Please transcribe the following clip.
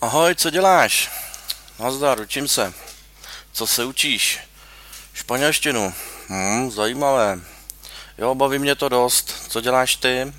Ahoj, co děláš? Nazdar, učím se. Co se učíš? Španělštinu. Hm, zajímavé. Jo, baví mě to dost. Co děláš ty?